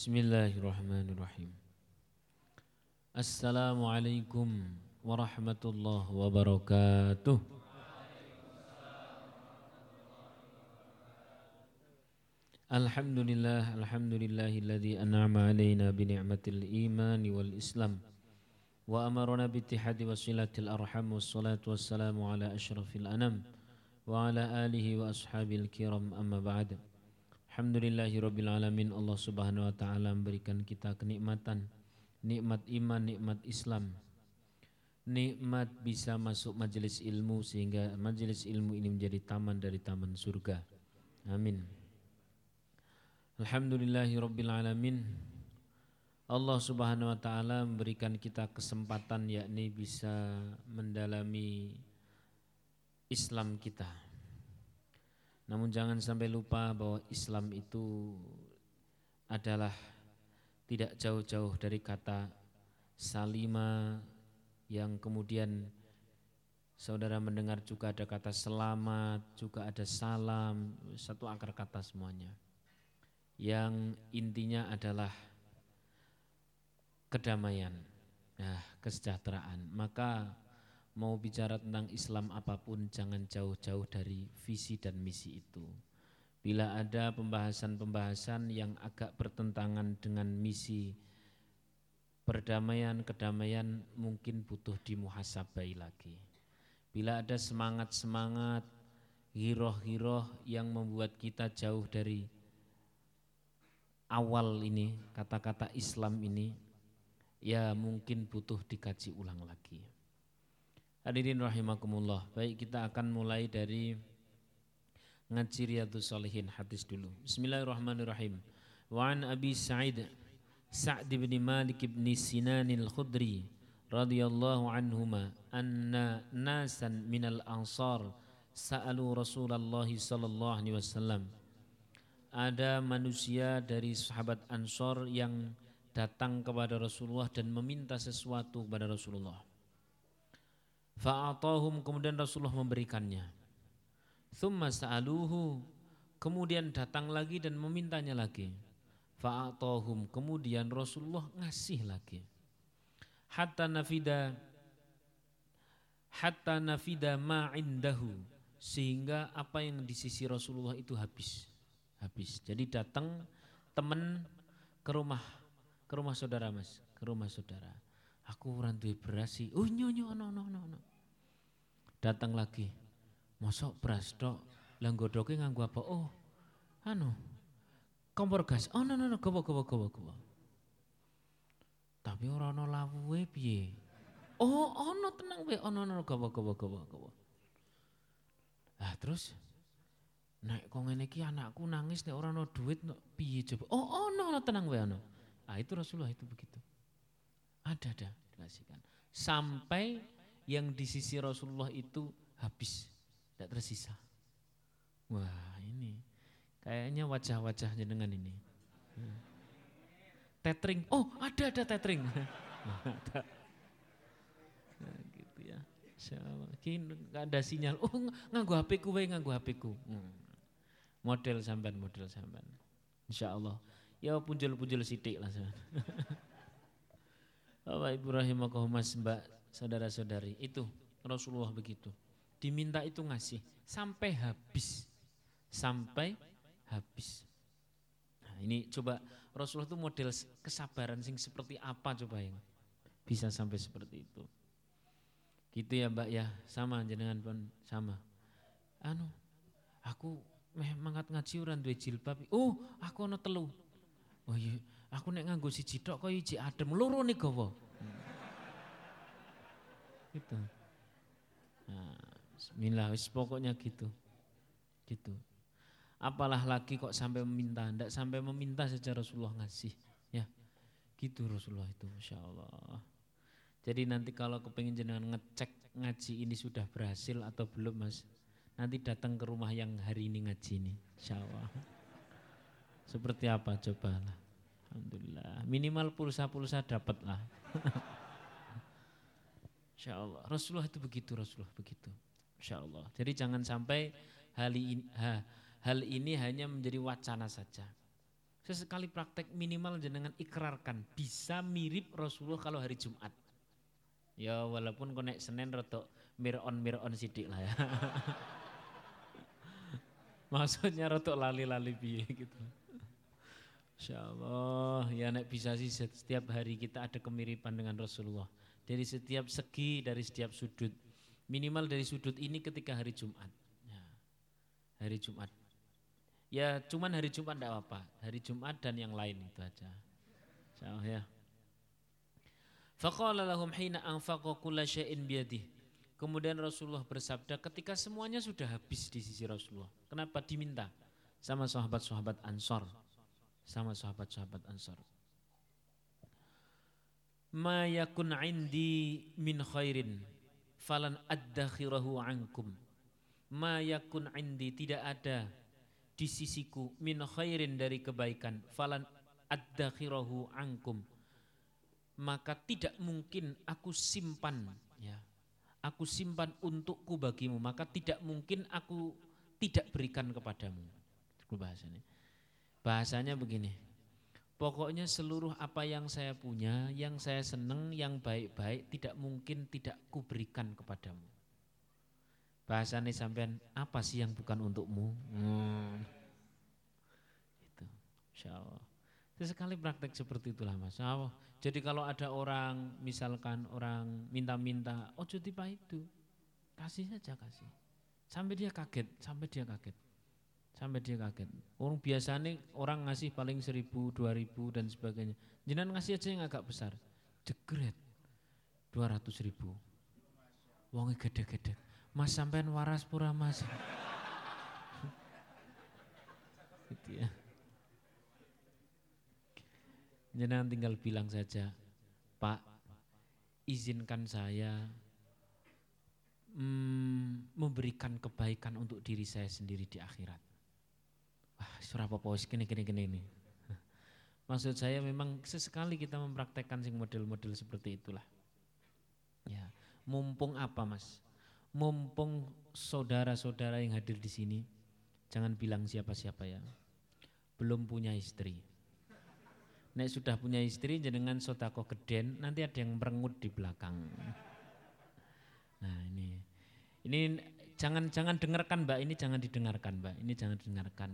بسم الله الرحمن الرحيم. السلام عليكم ورحمة الله وبركاته. الحمد لله الحمد لله الذي أنعم علينا بنعمة الإيمان والإسلام وأمرنا باتحاد وصلة الأرحم والصلاة والسلام على أشرف الأنام وعلى آله وأصحاب الكرام. أما بعد Alhamdulillahi rabbil alamin Allah Subhanahu wa taala memberikan kita kenikmatan nikmat iman, nikmat Islam. Nikmat bisa masuk majelis ilmu sehingga majelis ilmu ini menjadi taman dari taman surga. Amin. Alhamdulillahi rabbil alamin. Allah Subhanahu wa taala memberikan kita kesempatan yakni bisa mendalami Islam kita. Namun jangan sampai lupa bahwa Islam itu adalah tidak jauh-jauh dari kata salima yang kemudian saudara mendengar juga ada kata selamat, juga ada salam, satu akar kata semuanya. Yang intinya adalah kedamaian, nah, kesejahteraan. Maka mau bicara tentang Islam apa pun jangan jauh-jauh dari visi dan misi itu. Bila ada pembahasan-pembahasan yang agak bertentangan dengan misi perdamaian, kedamaian mungkin butuh dimuhasabai lagi. Bila ada semangat-semangat, hiroh-hiroh yang membuat kita jauh dari awal ini, kata-kata Islam ini, ya mungkin butuh dikaji ulang lagi. Hadirin rahimakumullah. Baik kita akan mulai dari ngaji riyadhus salihin hadis dulu. Bismillahirrahmanirrahim. Wa an Abi Sa'id Sa'd bin Malik bin Sinan al-Khudri radhiyallahu anhuma anna nasan minal ansar sa'alu Rasulullah sallallahu alaihi wasallam. Ada manusia dari sahabat Ansor yang datang kepada Rasulullah dan meminta sesuatu kepada Rasulullah. Fa'atahum kemudian Rasulullah memberikannya. Thumma sa'aluhu kemudian datang lagi dan memintanya lagi. Fa'atahum kemudian Rasulullah ngasih lagi. Hatta nafida hatta nafida ma indahu sehingga apa yang di sisi Rasulullah itu habis. Habis. Jadi datang teman ke rumah ke rumah saudara Mas, ke rumah saudara. Aku orang duwe beras sih. Oh nyo nyo no no no no. Datang lagi. Mosok beras tok. Lah nganggo apa? Oh. Anu. Kompor gas. Oh no no no gowo gowo gowo gowo. Tapi ora ana lawuhe piye? Oh, ono tenang wae, ono ono gowo gowo gowo gowo. Ah terus Nek kok ngene anakku nangis nek ora ana duit nek piye coba? Oh, ono ono tenang wae ono. Ah itu Rasulullah itu begitu. Ada ada dikasihkan. Sampai yang di sisi Rasulullah itu habis, tidak tersisa. Wah ini kayaknya wajah-wajah jenengan ini. Tetring, oh ada ada tetring. Nah, gitu ya. Nggak ada sinyal. Oh nganggu HP ku, nganggu HP ku. Hmm model sampean model sampean insyaallah ya punjul-punjul sidik lah Bapak Ibu rahimakumullah Mbak saudara-saudari. Itu Rasulullah begitu. Diminta itu ngasih sampai habis. Sampai habis. Nah ini coba Rasulullah itu model kesabaran sing seperti apa coba yang bisa sampai seperti itu. Gitu ya Mbak ya. Sama jenengan pun sama. Anu aku meh mangat ngaji ora duwe jilbab. Oh, aku ana telu. Oh iya, aku nek nganggo siji tok kok iki adem, loro nih. Hmm. Gitu. Nah, bismillah wis pokoknya gitu. Gitu. Apalah lagi kok sampai meminta, ndak sampai meminta secara Rasulullah ngasih, ya. Gitu Rasulullah itu, Masya Allah. Jadi nanti kalau kepengen jenengan ngecek ngaji ini sudah berhasil atau belum mas, nanti datang ke rumah yang hari ini ngaji ini, insya Allah. Seperti apa coba lah. Alhamdulillah. Minimal pulsa-pulsa dapat lah. insya Allah. Rasulullah itu begitu, Rasulullah begitu. Insya Allah. Jadi jangan sampai hal ini, ha, hal ini hanya menjadi wacana saja. sesekali praktek minimal jenengan ikrarkan bisa mirip Rasulullah kalau hari Jumat. Ya walaupun konek Senin rotok mir on mir on sidik lah ya. Maksudnya rotok lali-lali biye gitu. Insya Allah ya nek bisa sih setiap hari kita ada kemiripan dengan Rasulullah. Dari setiap segi, dari setiap sudut. Minimal dari sudut ini ketika hari Jumat. Ya, hari Jumat. Ya cuman hari Jumat tidak apa-apa. Hari Jumat dan yang lain itu aja. Insya Allah ya. Faqala lahum hina anfaqa kulla syai'in biyadih. Kemudian Rasulullah bersabda ketika semuanya sudah habis di sisi Rasulullah. Kenapa diminta? Sama sahabat-sahabat Ansor. Sama sahabat-sahabat Ansor. Ma yakun indi min khairin falan addakhirahu ankum. Ma yakun indi tidak ada di sisiku min khairin dari kebaikan falan addakhirahu ankum maka tidak mungkin aku simpan ya aku simpan untukku bagimu maka tidak mungkin aku tidak berikan kepadamu bahasanya bahasanya begini pokoknya seluruh apa yang saya punya yang saya senang yang baik-baik tidak mungkin tidak kuberikan kepadamu bahasanya sampean apa sih yang bukan untukmu hmm. itu insya Allah Sesekali praktek seperti itulah mas. Oh, jadi kalau ada orang misalkan orang minta-minta, oh jadi itu, kasih saja kasih. Sampai dia kaget, sampai dia kaget. Sampai dia kaget. Orang biasa nih orang ngasih paling seribu, dua ribu dan sebagainya. Jangan ngasih aja yang agak besar. Jegret, dua ratus ribu. Wongnya gede-gede. Mas sampean waras pura mas. gitu ya. Jangan tinggal bilang saja, Pak, izinkan saya mm, memberikan kebaikan untuk diri saya sendiri di akhirat. Wah, surah apa gini gini gini ini. Maksud saya memang sesekali kita mempraktekkan sing model-model seperti itulah. Ya, mumpung apa mas? Mumpung saudara-saudara yang hadir di sini, jangan bilang siapa-siapa ya. Belum punya istri Nek sudah punya istri jenengan sotako geden nanti ada yang merengut di belakang. Nah ini, ini jangan jangan dengarkan mbak, ini jangan didengarkan mbak, ini jangan didengarkan.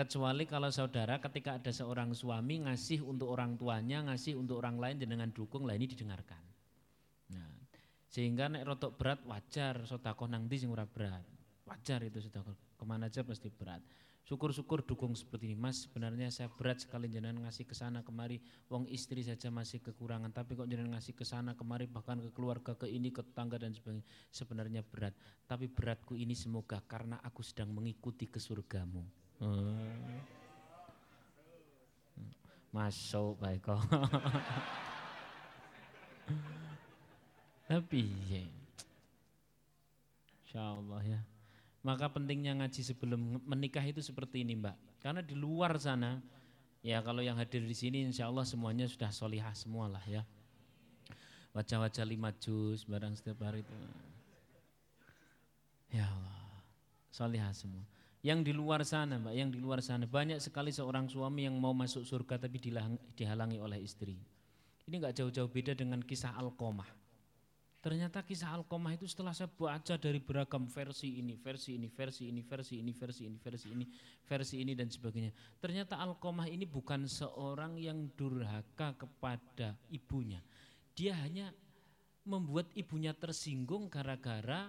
Kecuali kalau saudara ketika ada seorang suami ngasih untuk orang tuanya, ngasih untuk orang lain jenengan dukung, lah ini didengarkan. Nah, sehingga nek rotok berat wajar sotako nangdi sing ora berat. Wajar itu sotako ke mana aja pasti berat. Syukur-syukur dukung seperti ini. Mas, sebenarnya saya berat sekali jenengan ngasih ke sana kemari. Wong istri saja masih kekurangan, tapi kok jenengan ngasih ke sana kemari bahkan ke keluarga, ke ini, ke tetangga dan sebagainya. Sebenarnya berat, tapi beratku ini semoga karena aku sedang mengikuti ke surgamu. Hmm. Masuk baik kok. tapi ya. Insya Allah ya. Maka pentingnya ngaji sebelum menikah itu seperti ini mbak. Karena di luar sana, ya kalau yang hadir di sini insya Allah semuanya sudah solihah semua lah ya. Wajah-wajah lima juz barang setiap hari itu. Ya Allah, solihah semua. Yang di luar sana mbak, yang di luar sana banyak sekali seorang suami yang mau masuk surga tapi dihalangi oleh istri. Ini nggak jauh-jauh beda dengan kisah Alkomah. Ternyata kisah Alkomah itu setelah saya baca dari beragam versi ini, versi ini, versi ini, versi ini, versi ini, versi ini, versi ini dan sebagainya. Ternyata Alkomah ini bukan seorang yang durhaka kepada ibunya. Dia hanya membuat ibunya tersinggung gara-gara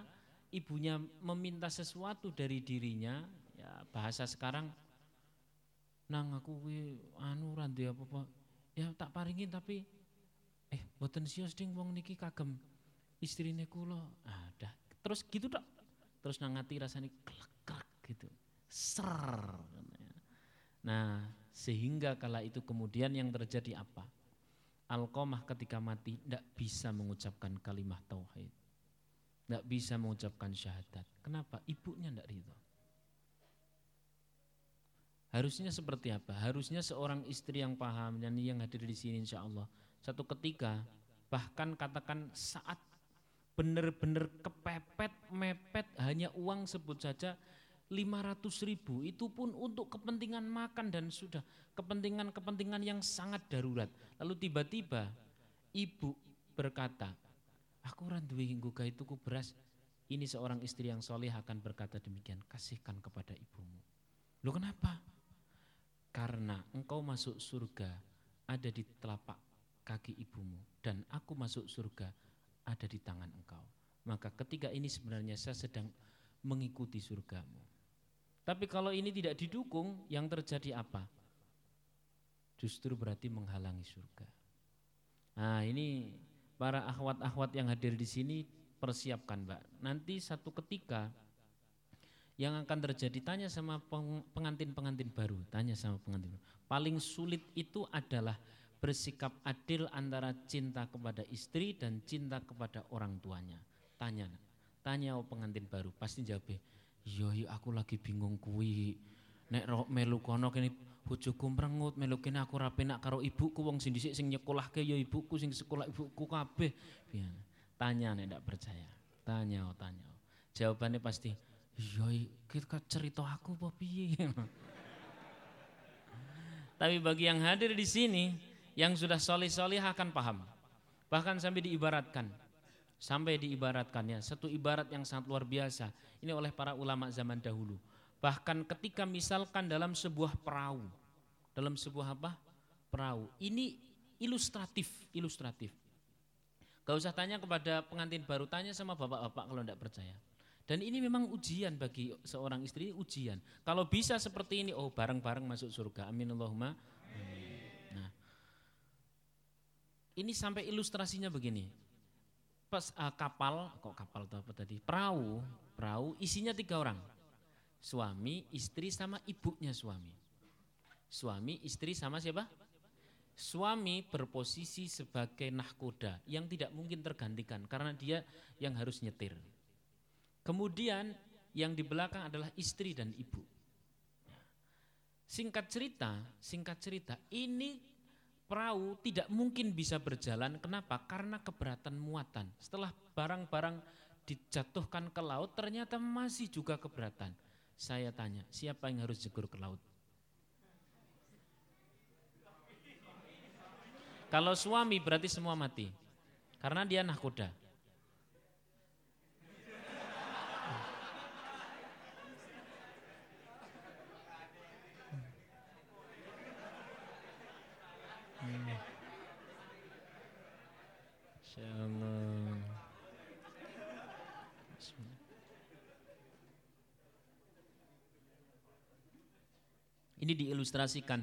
ibunya meminta sesuatu dari dirinya. Ya bahasa sekarang, nang aku anu ranti apa apa, ya tak paringin tapi eh boten sios ding wong niki kagem istrinya kulo ada ah, terus gitu dok terus nangati rasanya klek gitu. Ser nah sehingga kala itu kemudian yang terjadi apa? Alkomah ketika mati tidak bisa mengucapkan kalimat tauhid. Tidak bisa mengucapkan syahadat. Kenapa? Ibunya tidak ridho Harusnya seperti apa? Harusnya seorang istri yang paham dan yang hadir di sini insya Allah. Satu ketika bahkan katakan saat benar-benar kepepet, mepet, hanya uang sebut saja 500 ribu itu pun untuk kepentingan makan dan sudah kepentingan-kepentingan yang sangat darurat. Lalu tiba-tiba ibu berkata, aku randuwe hingga itu ku beras. Ini seorang istri yang soleh akan berkata demikian, kasihkan kepada ibumu. Lu kenapa? Karena engkau masuk surga ada di telapak kaki ibumu dan aku masuk surga ada di tangan engkau. Maka ketika ini sebenarnya saya sedang mengikuti surgamu. Tapi kalau ini tidak didukung, yang terjadi apa? Justru berarti menghalangi surga. Nah ini para akhwat-akhwat yang hadir di sini persiapkan mbak. Nanti satu ketika yang akan terjadi tanya sama pengantin-pengantin baru, tanya sama pengantin. Paling sulit itu adalah bersikap adil antara cinta kepada istri dan cinta kepada orang tuanya. Tanya, tanya oh pengantin baru, pasti jawab, iya, iya aku lagi bingung kui. Nek rok melu kono kene bojoku mrengut, melu kene aku rapi nak karo ibuku wong sing dhisik sing nyekolahke ya ibuku sing sekolah ibuku kabeh. Tanya nek ndak percaya. Tanya, oh, tanya. Jawabannya pasti, iya kita cerita aku apa. Tapi bagi yang hadir di sini, yang sudah solih-solih akan paham. Bahkan sampai diibaratkan. Sampai diibaratkannya. Satu ibarat yang sangat luar biasa. Ini oleh para ulama zaman dahulu. Bahkan ketika misalkan dalam sebuah perahu. Dalam sebuah apa? Perahu. Ini ilustratif. Ilustratif. Gak usah tanya kepada pengantin baru. Tanya sama bapak-bapak kalau tidak percaya. Dan ini memang ujian bagi seorang istri, ujian. Kalau bisa seperti ini, oh bareng-bareng masuk surga. Amin Allahumma ini sampai ilustrasinya begini. Pas uh, kapal, kok kapal atau apa tadi? Perahu, perahu isinya tiga orang. Suami, istri sama ibunya suami. Suami, istri sama siapa? Suami berposisi sebagai nahkoda yang tidak mungkin tergantikan karena dia yang harus nyetir. Kemudian yang di belakang adalah istri dan ibu. Singkat cerita, singkat cerita, ini perahu tidak mungkin bisa berjalan. Kenapa? Karena keberatan muatan. Setelah barang-barang dijatuhkan ke laut, ternyata masih juga keberatan. Saya tanya, siapa yang harus jegur ke laut? Kalau suami berarti semua mati. Karena dia nahkoda. Ini diilustrasikan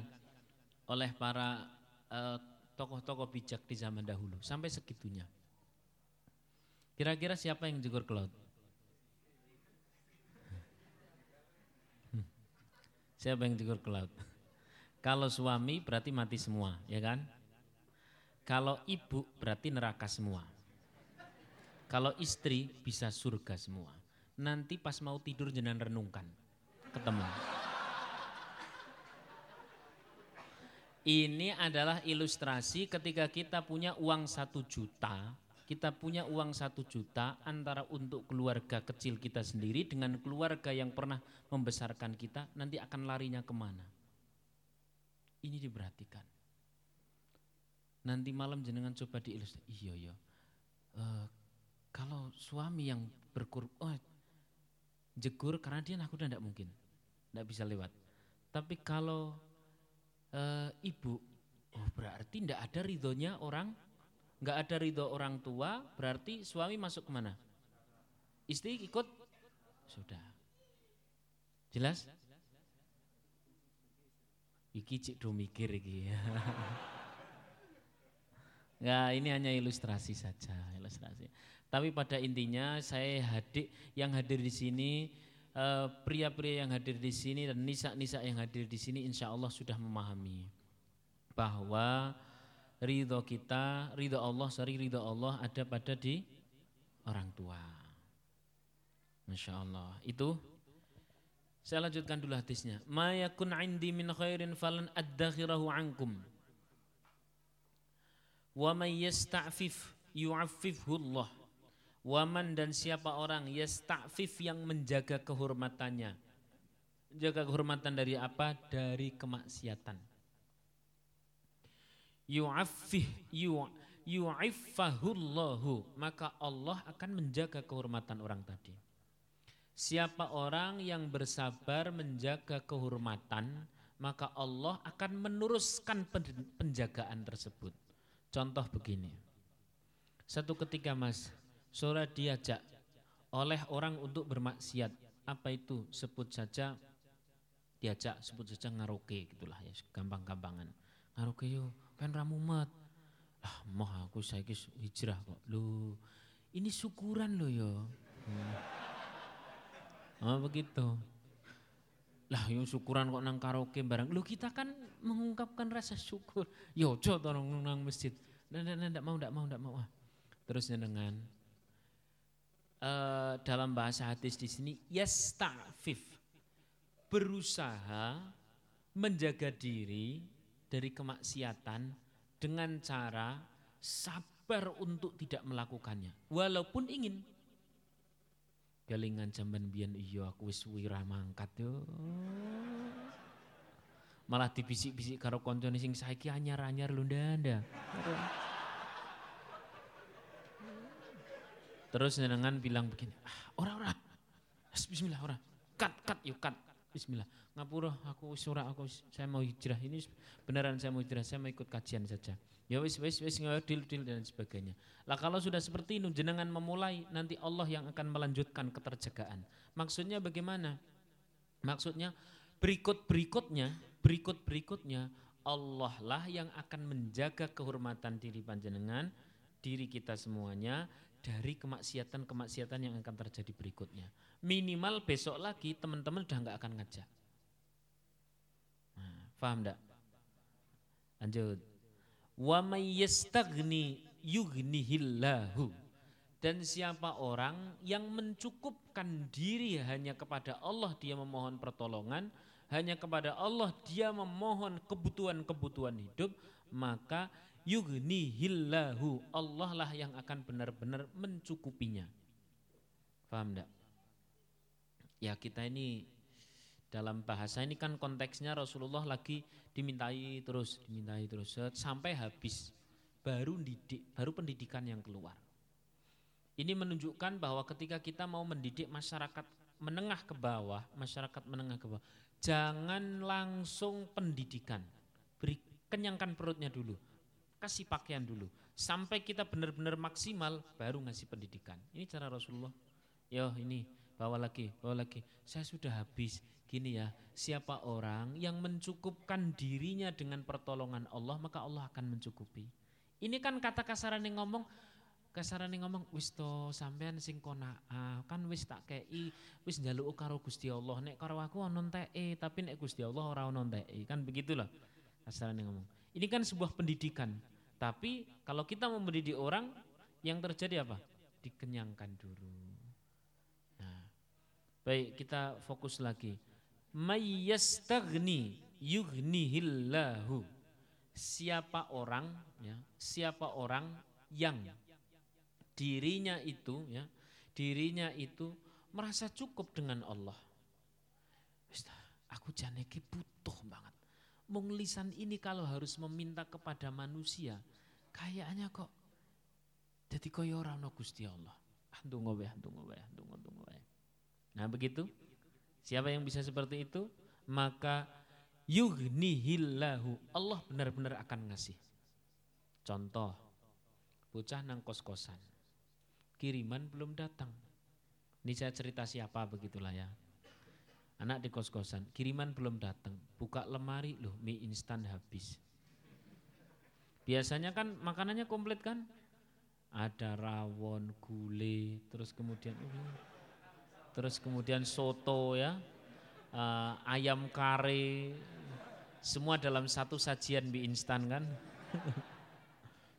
oleh para eh, tokoh-tokoh bijak di zaman dahulu sampai segitunya. Kira-kira siapa yang jegur ke laut? Hmm. Siapa yang jegur ke laut? Kalau suami berarti mati semua, ya kan? Kalau ibu berarti neraka semua. Kalau istri bisa surga semua. Nanti pas mau tidur jangan renungkan. Ketemu. Ini adalah ilustrasi ketika kita punya uang satu juta, kita punya uang satu juta antara untuk keluarga kecil kita sendiri dengan keluarga yang pernah membesarkan kita, nanti akan larinya ke mana? Ini diperhatikan. Nanti malam jenengan coba diilustrasi. Iya iya. Uh, kalau suami yang berkur, oh, jegur karena dia aku tidak mungkin, tidak bisa lewat. Tapi kalau uh, ibu, oh berarti tidak ada ridhonya orang, nggak ada ridho orang tua, berarti suami masuk ke mana? Istri ikut, sudah. Jelas? Iki cik do mikir iki. Ya ini hanya ilustrasi saja, ilustrasi. Tapi pada intinya saya hadir yang hadir di sini Eh, pria-pria yang hadir di sini dan nisa-nisa yang hadir di sini insya Allah sudah memahami bahwa ridho kita, ridho Allah, sorry ridho Allah ada pada di orang tua. Masya Allah. Itu saya lanjutkan dulu hadisnya. Ma yakun indi min khairin falan ankum. May yasta'fif yu'affifhu Allah. Waman dan siapa orang yasta'fif yang menjaga kehormatannya. Menjaga kehormatan dari apa? Dari kemaksiatan. Yu'affih yu yu'iffahullahu maka Allah akan menjaga kehormatan orang tadi. Siapa orang yang bersabar menjaga kehormatan, maka Allah akan meneruskan penjagaan tersebut. Contoh begini. Satu ketika Mas, saudara diajak oleh orang untuk bermaksiat. Apa itu? Sebut saja diajak sebut saja ngaroke gitulah ya gampang-gampangan ngaroke yo kan ramumat ah moh aku saya hijrah kok lu ini syukuran lo yo hmm. oh begitu lah yo syukuran kok nang karaoke barang lu kita kan mengungkapkan rasa syukur. Yo coba tolong nang masjid. Ndak ndak mau ndak mau ndak mau. Ah. terusnya dengan uh, dalam bahasa hadis di sini yasta'fif. Berusaha menjaga diri dari kemaksiatan dengan cara sabar untuk tidak melakukannya. Walaupun ingin galingan zaman biyen iya aku wis wirah mangkat yo. Malah dibisik-bisik karo koncone sing saiki anyar-anyar lho ndanda terus jenengan bilang begini ah, ora ora. Bismillah ora. Kat kat yuk kat Bismillah. Ngapura aku surah aku saya mau hijrah ini beneran saya mau hijrah saya mau ikut kajian saja. Ya wis wis wis ngadil dil dan sebagainya. Lah kalau sudah seperti ini jenengan memulai nanti Allah yang akan melanjutkan keterjagaan. Maksudnya bagaimana? Maksudnya berikut berikutnya berikut berikutnya Allah lah yang akan menjaga kehormatan diri panjenengan, diri kita semuanya dari kemaksiatan-kemaksiatan yang akan terjadi berikutnya. Minimal besok lagi teman-teman udah nggak akan ngajak. Nah, paham enggak? Lanjut. Wa mayyastagni yughnihillahu. Dan siapa orang yang mencukupkan diri hanya kepada Allah dia memohon pertolongan, hanya kepada Allah dia memohon kebutuhan-kebutuhan hidup, maka yughnihillahu Allah lah yang akan benar-benar mencukupinya. Paham enggak ya kita ini dalam bahasa ini kan konteksnya Rasulullah lagi dimintai terus dimintai terus. Sampai habis. Baru didik baru pendidikan yang keluar. Ini menunjukkan bahwa ketika kita mau mendidik masyarakat menengah ke bawah masyarakat menengah ke bawah jangan langsung pendidikan. Beri kenyangkan perutnya dulu kasih pakaian dulu. Sampai kita benar-benar maksimal, baru ngasih pendidikan. Ini cara Rasulullah. Yo ini, bawa lagi, bawa lagi. Saya sudah habis. Gini ya, siapa orang yang mencukupkan dirinya dengan pertolongan Allah, maka Allah akan mencukupi. Ini kan kata kasaran yang ngomong, kasaran yang ngomong wis to sampean sing konaa kan wis tak kei wis njaluk karo Gusti Allah nek karo aku ono teke tapi nek Gusti Allah ora ono teke kan begitulah kasaran yang ngomong ini kan sebuah pendidikan tapi kalau kita mendidik orang, yang terjadi apa? Dikenyangkan dulu. Nah, baik kita fokus lagi. Mayyastagni yughnihillahu. Siapa orang ya, siapa orang yang dirinya itu ya, dirinya itu merasa cukup dengan Allah. Aku janeki butuh banget. Mung lisan ini kalau harus meminta kepada manusia, kayaknya kok jadi koyo ora ono Gusti Allah. Ah ndonga wae, ndonga wae, ndonga ndonga wae. Nah, begitu. Siapa yang bisa seperti itu, maka yughnihillahu. Allah benar-benar akan ngasih. Contoh, bocah nang kos-kosan. Kiriman belum datang. Ini saya cerita siapa begitulah ya. Anak di kos-kosan, kiriman belum datang. Buka lemari loh, mie instan habis. Biasanya kan makanannya komplit kan? Ada rawon, gulai, terus kemudian uh, terus kemudian soto ya, uh, ayam kare, semua dalam satu sajian mie instan kan?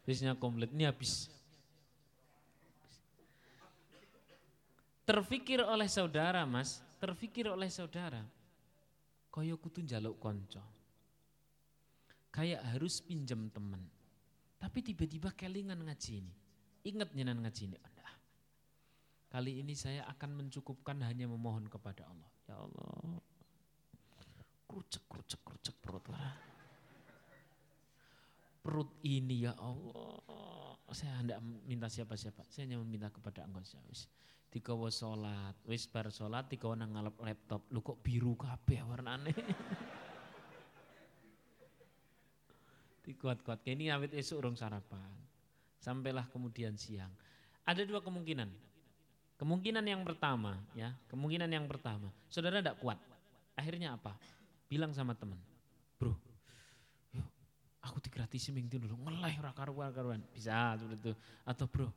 Biasanya komplit, ini habis. Terfikir oleh saudara mas, terfikir oleh saudara, koyo kutu jaluk konco. Kayak harus pinjam teman. Tapi tiba-tiba kelingan ngaji ini. Ingat nyenan ngaji ini. Anda. Kali ini saya akan mencukupkan hanya memohon kepada Allah. Ya Allah, kerucek kerucek kerucek perut. Perut ini ya Allah. Saya hendak minta siapa-siapa. Saya hanya meminta kepada engkau wis. Dikawa sholat, wis bar sholat dikawa nang ngalap laptop. Lu kok biru kabeh warnane. Dikuat-kuat. Ini awet esok urung sarapan. Sampailah kemudian siang. Ada dua kemungkinan. Kemungkinan yang pertama, ya, kemungkinan yang pertama, saudara tidak kuat. Akhirnya apa? Bilang sama teman, bro, yuk, aku digratisi minggu dulu, ngeleh ora karuan karuan, bisa seperti itu. Atau bro,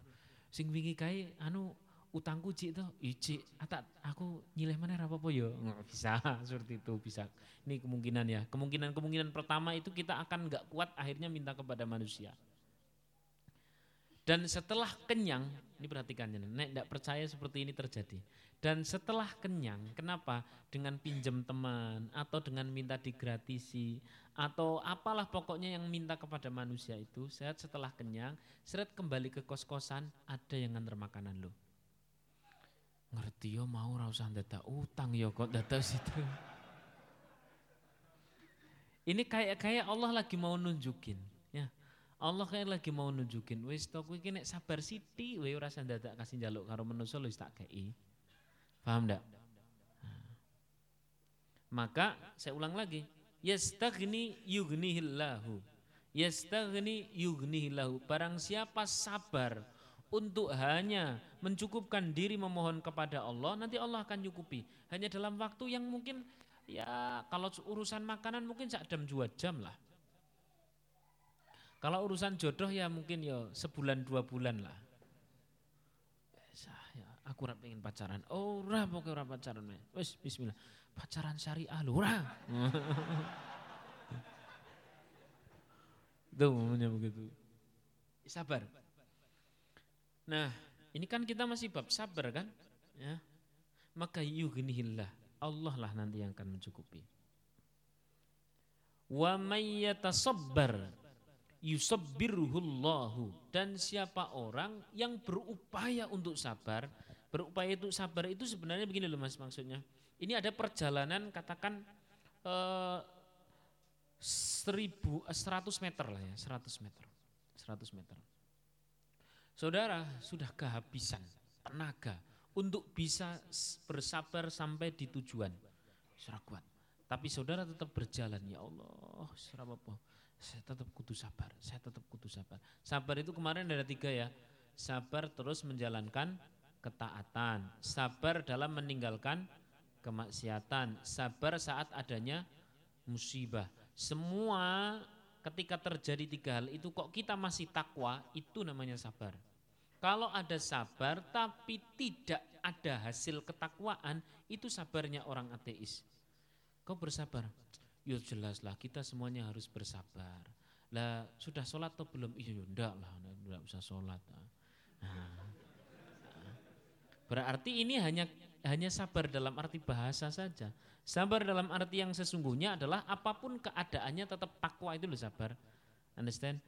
sing wingi kai, anu utangku cik tuh, cik, atak aku nyileh mana apa apa yo, bisa seperti itu bisa. Ini kemungkinan ya. Kemungkinan kemungkinan pertama itu kita akan nggak kuat, akhirnya minta kepada manusia. Dan setelah kenyang, ini perhatikan nek tidak percaya seperti ini terjadi. Dan setelah kenyang, kenapa? Dengan pinjam teman atau dengan minta digratisi atau apalah pokoknya yang minta kepada manusia itu, saat setelah kenyang, seret kembali ke kos-kosan, ada yang nganter makanan lo. Ngerti yo mau rasa data utang yo kok data situ. Ini kayak kayak Allah lagi mau nunjukin, ya Allah kayak lagi mau nunjukin, wis to kowe nek sabar sithik wae ora dadak kasih jaluk karo manusa lho tak kei. Paham ndak? Nah. Maka saya ulang lagi, yastaghni yughnihillahu. Yastaghni yughnihillahu. Barang siapa sabar untuk hanya mencukupkan diri memohon kepada Allah, nanti Allah akan cukupi. Hanya dalam waktu yang mungkin ya kalau urusan makanan mungkin sak jam dua jam lah. Kalau urusan jodoh ya mungkin ya sebulan dua bulan lah. Ya, aku ora pengen pacaran. Oh, ora pokoke ora pacaran. Wis bismillah. Pacaran syariah lho ora. Tuh momennya begitu. Sabar. Nah, ini kan kita masih bab sabar kan? Ya. Maka yughnihillah. Allah lah nanti yang akan mencukupi. Wa may yatasabbar yusabbirhullahu dan siapa orang yang berupaya untuk sabar berupaya untuk sabar itu sebenarnya begini loh mas maksudnya ini ada perjalanan katakan eh, seribu eh, seratus meter lah ya seratus meter seratus meter saudara sudah kehabisan tenaga untuk bisa bersabar sampai di tujuan. Sudah kuat. Tapi saudara tetap berjalan ya Allah apa saya tetap kudu sabar, saya tetap kudu sabar. Sabar itu kemarin ada tiga ya, sabar terus menjalankan ketaatan, sabar dalam meninggalkan kemaksiatan, sabar saat adanya musibah. Semua ketika terjadi tiga hal itu kok kita masih takwa, itu namanya sabar. Kalau ada sabar tapi tidak ada hasil ketakwaan, itu sabarnya orang ateis. Kau bersabar, Ya jelas lah kita semuanya harus bersabar. Lah sudah sholat atau belum? Iya enggak lah, enggak usah sholat. Nah, berarti ini hanya hanya sabar dalam arti bahasa saja. Sabar dalam arti yang sesungguhnya adalah apa pun keadaannya tetap takwa itu loh sabar. Understand?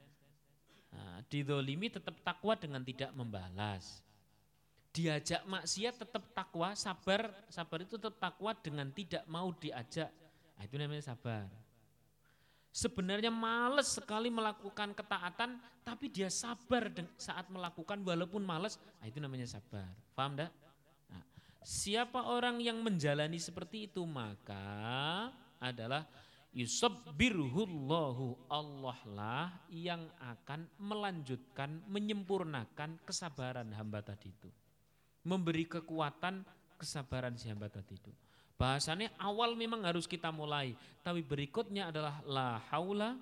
Nah, didolimi tetap takwa dengan tidak membalas. Diajak maksiat tetap takwa, sabar, sabar itu tetap takwa dengan tidak mau diajak Nah, itu namanya sabar. Sebenarnya males sekali melakukan ketaatan, tapi dia sabar saat melakukan walaupun males. Nah, itu namanya sabar. Paham enggak? Siapa orang yang menjalani seperti itu maka adalah yusabbirullahu Allah lah yang akan melanjutkan menyempurnakan kesabaran hamba tadi itu memberi kekuatan kesabaran si hamba tadi itu Bahasanya awal memang harus kita mulai, tapi berikutnya adalah la haula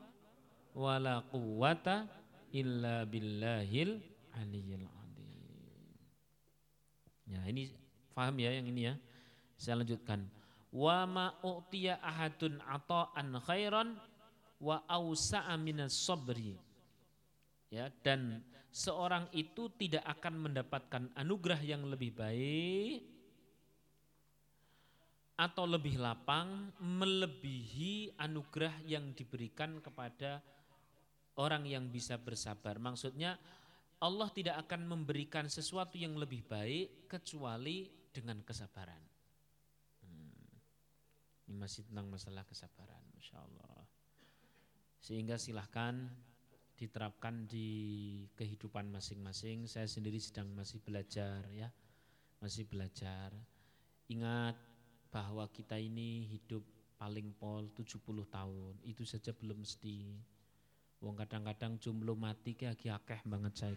wala quwata illa billahil aliyil. Ya, ini paham ya yang ini ya. Saya lanjutkan. Wa ma u'tiya ahadun ata'an khairan wa awsa'a minas sabri. Ya, dan seorang itu tidak akan mendapatkan anugerah yang lebih baik atau lebih lapang melebihi anugerah yang diberikan kepada orang yang bisa bersabar. Maksudnya Allah tidak akan memberikan sesuatu yang lebih baik kecuali dengan kesabaran. Hmm. Ini masih tentang masalah kesabaran, Masya Allah. Sehingga silahkan diterapkan di kehidupan masing-masing. Saya sendiri sedang masih belajar ya, masih belajar. Ingat bahwa kita ini hidup paling pol 70 tahun, itu saja belum mesti. Wong kadang-kadang jumlah mati kayak akeh banget saya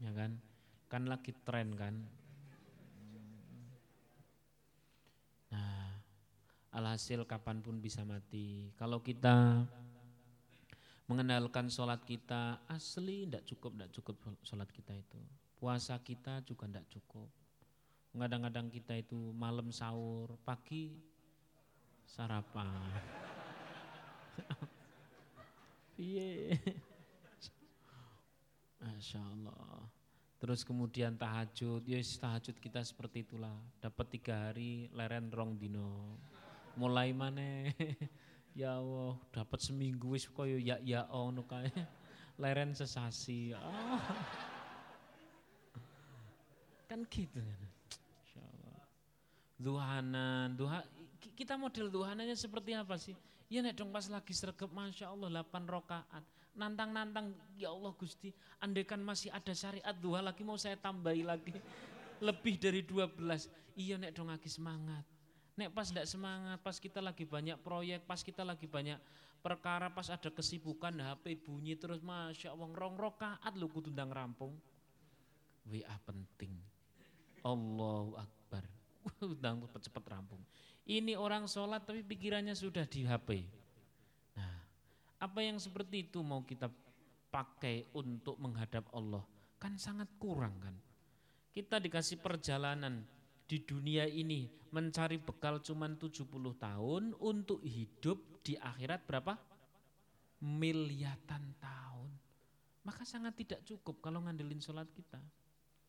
Ya kan? Kan lagi tren kan. Alhasil kapan pun bisa mati. Kalau kita mengenalkan sholat kita asli tidak cukup, tidak cukup sholat kita itu. Puasa kita juga tidak cukup. Kadang-kadang kita itu malam sahur, pagi sarapan. Iya. Masya Allah. Terus kemudian tahajud, ya tahajud kita seperti itulah. Dapat tiga hari, leren rong dino. Mulai mana? ya Allah, dapat seminggu wis koyo ya ya ono kae. Leren sesasi. Oh. Kan gitu. Allah. Duhanan, duha, kita model duhananya seperti apa sih? Ya nek dong pas lagi sergap Masya Allah 8 rokaat nantang-nantang ya Allah Gusti andaikan masih ada syariat dua lagi mau saya tambahi lagi lebih dari 12 iya nek dong lagi semangat nek pas tidak semangat pas kita lagi banyak proyek pas kita lagi banyak perkara pas ada kesibukan HP bunyi terus Masya Allah rong rokaat lu kutundang rampung. WA penting. Allahu Akbar. Undang cepet-cepet rampung. Ini orang sholat tapi pikirannya sudah di HP apa yang seperti itu mau kita pakai untuk menghadap Allah? Kan sangat kurang kan. Kita dikasih perjalanan di dunia ini mencari bekal cuman 70 tahun untuk hidup di akhirat berapa? Miliatan tahun. Maka sangat tidak cukup kalau ngandelin sholat kita.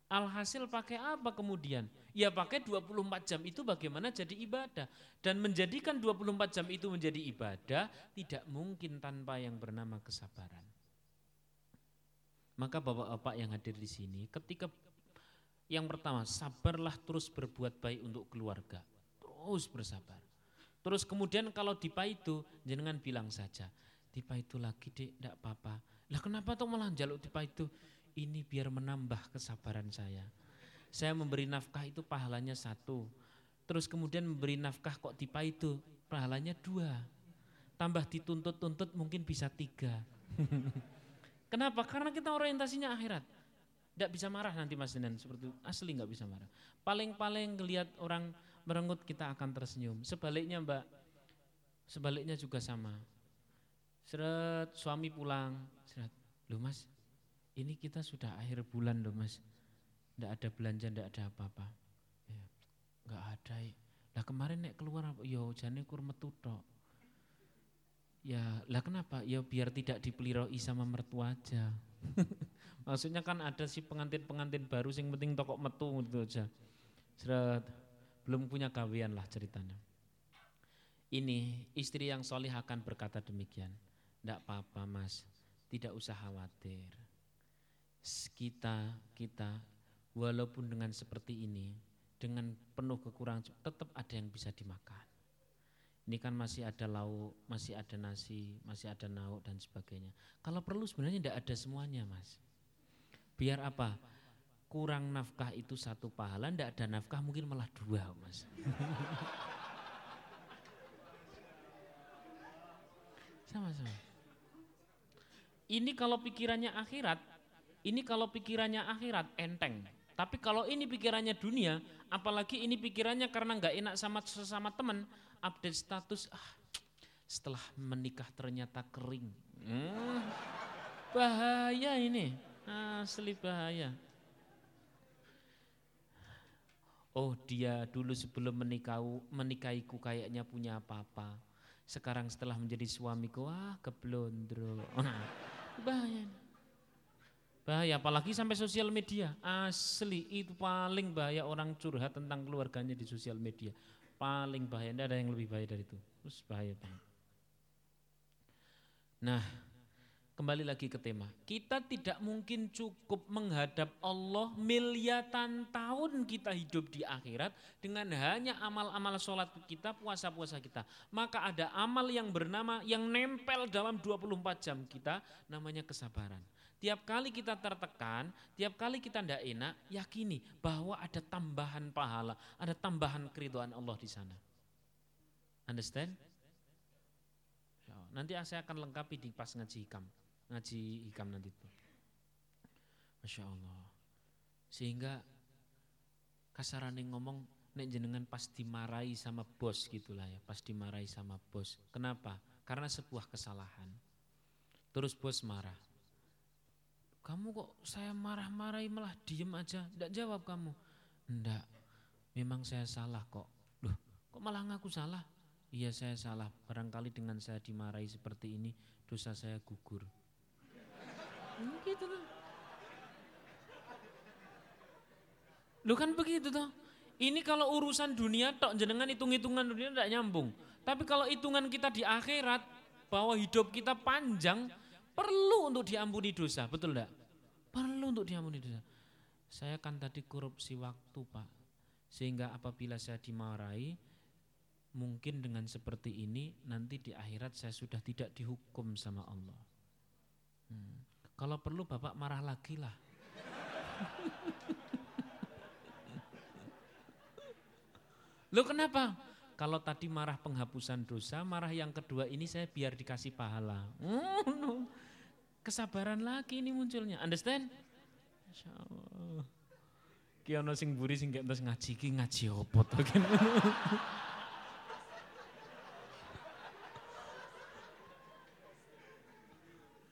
Alhasil pakai apa kemudian? Ya pakai 24 jam itu bagaimana jadi ibadah. Dan menjadikan 24 jam itu menjadi ibadah tidak mungkin tanpa yang bernama kesabaran. Maka bapak-bapak yang hadir di sini ketika yang pertama sabarlah terus berbuat baik untuk keluarga. Terus bersabar. Terus kemudian kalau dipa itu jangan bilang saja. Dipa itu lagi dek, tidak apa-apa. Lah kenapa tuh malah jaluk dipa itu? ini biar menambah kesabaran saya. Saya memberi nafkah itu pahalanya satu. Terus kemudian memberi nafkah kok tipe itu pahalanya dua. Tambah dituntut-tuntut mungkin bisa tiga. Kenapa? Karena kita orientasinya akhirat. Tidak bisa marah nanti Mas Dinan seperti asli nggak bisa marah. Paling-paling ngelihat orang merenggut kita akan tersenyum. Sebaliknya Mbak, sebaliknya juga sama. Seret suami pulang, seret, lu Mas, ini kita sudah akhir bulan loh mas, tidak ada belanja, tidak ada apa-apa. Ya, nggak ada. Ya. Lah kemarin nek keluar? Yo jane kur metu. Ya, lah kenapa? Ya biar tidak dipeliroi sama mertua aja. Maksudnya kan ada si pengantin-pengantin baru sing penting tokok metu gitu aja. Seret, belum punya kawian lah ceritanya. Ini istri yang solih akan berkata demikian. Tidak apa-apa mas, tidak usah khawatir kita kita walaupun dengan seperti ini dengan penuh kekurangan tetap ada yang bisa dimakan. Ini kan masih ada lauk, masih ada nasi, masih ada nauk dan sebagainya. Kalau perlu sebenarnya tidak ada semuanya mas. Biar apa? Kurang nafkah itu satu pahala, tidak ada nafkah mungkin malah dua mas. Sama-sama. Ini kalau pikirannya akhirat, ini kalau pikirannya akhirat enteng. Tapi kalau ini pikirannya dunia, apalagi ini pikirannya karena nggak enak sama sesama teman, update status, ah, setelah menikah ternyata kering. Hmm, bahaya ini, asli bahaya. Oh dia dulu sebelum menikahu, menikahiku kayaknya punya apa-apa. Sekarang setelah menjadi suamiku, wah keblondro. bahaya. Bahaya, apalagi sampai sosial media. Asli, itu paling bahaya orang curhat tentang keluarganya di sosial media. Paling bahaya, tidak ada yang lebih bahaya dari itu. Terus bahaya banget. Nah, kembali lagi ke tema. Kita tidak mungkin cukup menghadap Allah miliatan tahun kita hidup di akhirat dengan hanya amal-amal sholat kita, puasa-puasa kita. Maka ada amal yang bernama, yang nempel dalam 24 jam kita, namanya kesabaran. Tiap kali kita tertekan, tiap kali kita tidak enak, yakini bahwa ada tambahan pahala, ada tambahan keriduan Allah di sana. Understand? Nanti saya akan lengkapi di pas ngaji hikam ngaji hikam nanti itu. Masya Allah. Sehingga kasaran yang ngomong nek jenengan pas dimarahi sama bos gitulah ya, pas dimarahi sama bos. Kenapa? Karena sebuah kesalahan. Terus bos marah. Kamu kok saya marah-marahi malah diem aja, tidak jawab kamu. Enggak, memang saya salah kok. Loh, kok malah ngaku salah? Iya saya salah, barangkali dengan saya dimarahi seperti ini, dosa saya gugur. Gitu tuh. Lu kan begitu tuh. Ini kalau urusan dunia tok jenengan hitung-hitungan dunia tidak nyambung. Tapi kalau hitungan kita di akhirat bahwa hidup kita panjang perlu untuk diampuni dosa, betul enggak? Perlu untuk diampuni dosa. Saya kan tadi korupsi waktu, Pak. Sehingga apabila saya dimarahi mungkin dengan seperti ini nanti di akhirat saya sudah tidak dihukum sama Allah. Hmm. Kalau perlu Bapak marah lagi lah. Lo kenapa? Kalau tadi marah penghapusan dosa, marah yang kedua ini saya biar dikasih pahala. Hmm, Kesabaran lagi ini munculnya. Understand? Masya Allah. Kiyono sing buri sing terus ngaji ki ngaji opo to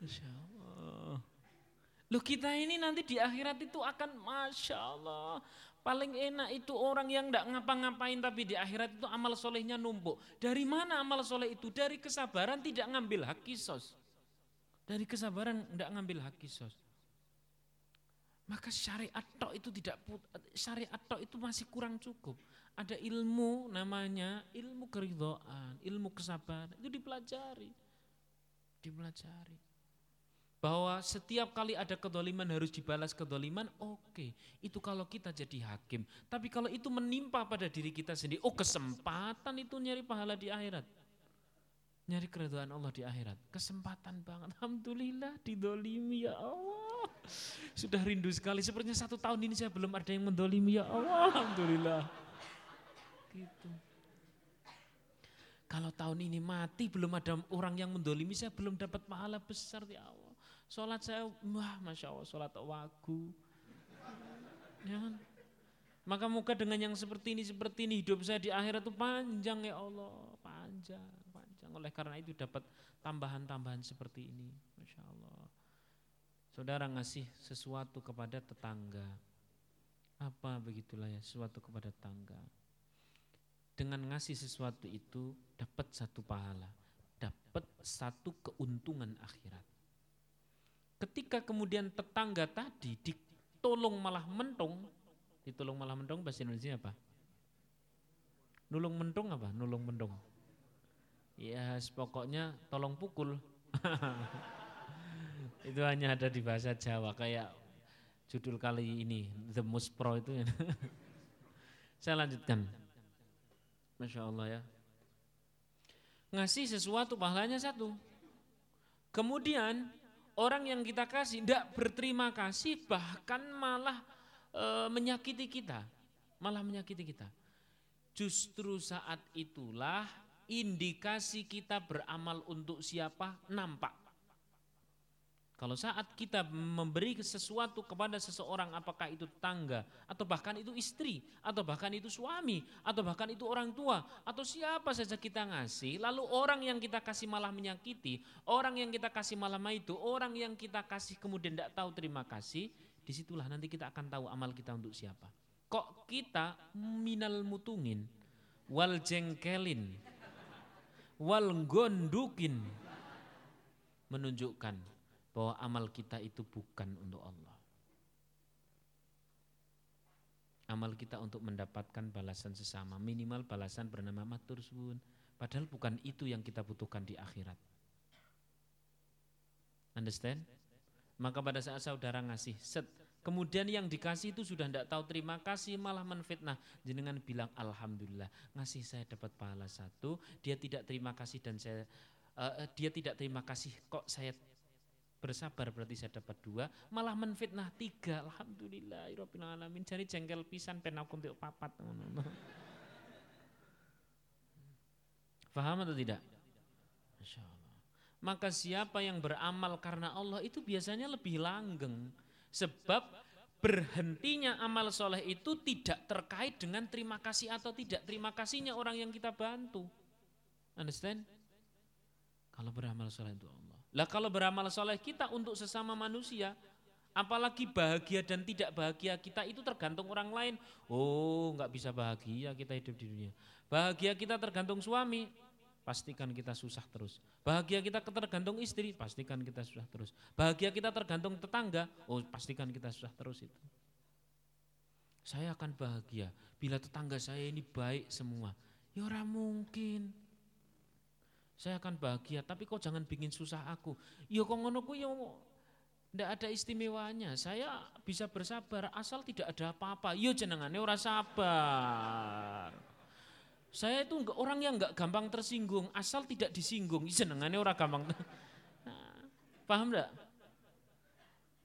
Masya Allah. Loh kita ini nanti di akhirat itu akan Masya Allah. Paling enak itu orang yang tidak ngapa-ngapain tapi di akhirat itu amal solehnya numpuk. Dari mana amal soleh itu? Dari kesabaran tidak ngambil hak kisos. Dari kesabaran tidak ngambil hak kisos. Maka syariat tok itu tidak syariat tok itu masih kurang cukup. Ada ilmu namanya ilmu keridhaan, ilmu kesabaran itu dipelajari. Dipelajari bahwa setiap kali ada kedoliman harus dibalas kedoliman, oke. Okay. Itu kalau kita jadi hakim. Tapi kalau itu menimpa pada diri kita sendiri, oh kesempatan itu nyari pahala di akhirat. Nyari keridhaan Allah di akhirat. Kesempatan banget. Alhamdulillah didolimi ya Allah. Sudah rindu sekali. Sepertinya satu tahun ini saya belum ada yang mendolimi ya Allah. Alhamdulillah. Gitu. Kalau tahun ini mati belum ada orang yang mendolimi saya belum dapat pahala besar ya Allah. Sholat saya, wah Masya Allah, sholat wagu. Ya kan? Maka muka dengan yang seperti ini, seperti ini, hidup saya di akhirat itu panjang ya Allah, panjang, panjang. Oleh karena itu dapat tambahan-tambahan seperti ini, Masya Allah. Saudara ngasih sesuatu kepada tetangga, apa begitulah ya, sesuatu kepada tetangga. Dengan ngasih sesuatu itu dapat satu pahala, dapat satu keuntungan akhirat. Ketika kemudian tetangga tadi ditolong malah mentung, ditolong malah mentung bahasa Indonesia apa? Nulung mentung apa? Nulung mentung. Ya, pokoknya tolong pukul. itu hanya ada di bahasa Jawa kayak judul kali ini The Most Pro itu. Saya lanjutkan. Masya Allah ya. Ngasih sesuatu pahalanya satu. Kemudian orang yang kita kasih tidak berterima kasih bahkan malah e, menyakiti kita, malah menyakiti kita. Justru saat itulah indikasi kita beramal untuk siapa nampak. Kalau saat kita memberi sesuatu kepada seseorang apakah itu tangga atau bahkan itu istri atau bahkan itu suami atau bahkan itu orang tua atau siapa saja kita ngasih lalu orang yang kita kasih malah menyakiti, orang yang kita kasih malah itu, orang yang kita kasih kemudian tidak tahu terima kasih, di situlah nanti kita akan tahu amal kita untuk siapa. Kok kita minal mutungin wal jengkelin wal gondukin menunjukkan bahwa amal kita itu bukan untuk Allah. Amal kita untuk mendapatkan balasan sesama, minimal balasan bernama matur suwun. Padahal bukan itu yang kita butuhkan di akhirat. Understand? Maka pada saat saudara ngasih, set, kemudian yang dikasih itu sudah tidak tahu terima kasih malah menfitnah. Jenengan bilang alhamdulillah ngasih saya dapat pahala satu, dia tidak terima kasih dan saya uh, dia tidak terima kasih kok saya bersabar berarti saya dapat dua, malah menfitnah tiga. Alhamdulillah, alamin. Cari jengkel pisan penaku untuk papat. Faham atau tidak? Maka siapa yang beramal karena Allah itu biasanya lebih langgeng. Sebab berhentinya amal soleh itu tidak terkait dengan terima kasih atau tidak terima kasihnya orang yang kita bantu. Understand? Kalau beramal soleh untuk Allah. Lah kalau beramal soleh kita untuk sesama manusia, apalagi bahagia dan tidak bahagia kita itu tergantung orang lain. Oh, nggak bisa bahagia kita hidup di dunia. Bahagia kita tergantung suami, pastikan kita susah terus. Bahagia kita tergantung istri, pastikan kita susah terus. Bahagia kita tergantung tetangga, oh pastikan kita susah terus itu. Saya akan bahagia bila tetangga saya ini baik semua. Ya orang mungkin. Saya akan bahagia, tapi kok jangan bikin susah aku. Ya kok ngono ku ya ndak ada istimewanya. Saya bisa bersabar asal tidak ada apa-apa. Ya jenengane ora sabar. Saya itu orang yang enggak gampang tersinggung, asal tidak disinggung. Senengannya orang gampang. Nah, paham enggak?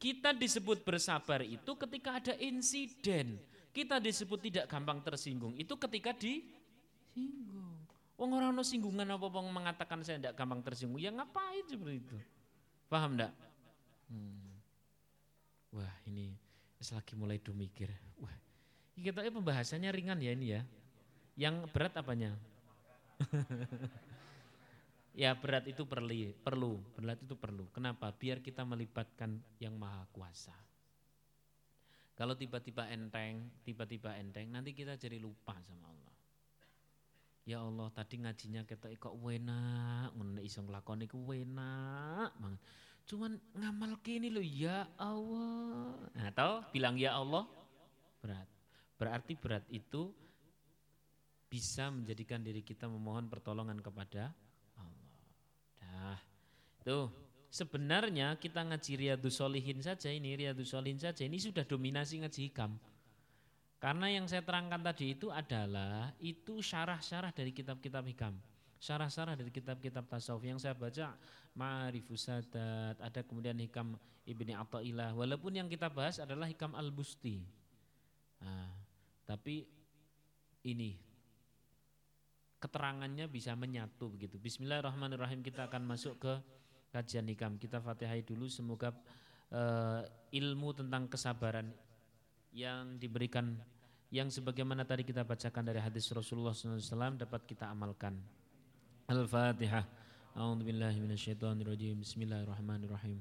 Kita disebut bersabar itu ketika ada insiden. Kita disebut tidak gampang tersinggung itu ketika disinggung. Wong orang no singgungan apa apa mengatakan saya tidak gampang tersinggung. Ya ngapain seperti itu? Paham enggak? Hmm. Wah ini lagi mulai do mikir. Wah, kita pembahasannya ringan ya ini ya. Yang berat apanya? ya berat itu perlu, perlu, berat itu perlu. Kenapa? Biar kita melibatkan yang maha kuasa. Kalau tiba-tiba enteng, tiba-tiba enteng, nanti kita jadi lupa sama Allah. Ya Allah, tadi ngajinya kita kok wena, ngono iso nglakoni ku banget. Cuman ngamal kini lo ya Allah. Nah, bilang ya Allah berat. Berarti berat itu bisa menjadikan diri kita memohon pertolongan kepada Allah. Dah. Tuh, sebenarnya kita ngaji Riyadus Solihin saja ini, Riyadus Solihin saja ini sudah dominasi ngaji hikam. Karena yang saya terangkan tadi itu adalah itu syarah-syarah dari kitab-kitab hikam. Syarah-syarah dari kitab-kitab tasawuf yang saya baca Ma'rifus Sadat, ada kemudian hikam Ibni Atta'illah. Walaupun yang kita bahas adalah hikam Al-Busti. Nah, tapi ini keterangannya bisa menyatu begitu. Bismillahirrahmanirrahim kita akan masuk ke kajian hikam. Kita Fatihai dulu semoga uh, ilmu tentang kesabaran yang diberikan yang sebagaimana tadi kita bacakan dari hadis Rasulullah SAW dapat kita amalkan. Al-Fatihah. A'udzubillahi minasyaitonirrajim. Bismillahirrahmanirrahim.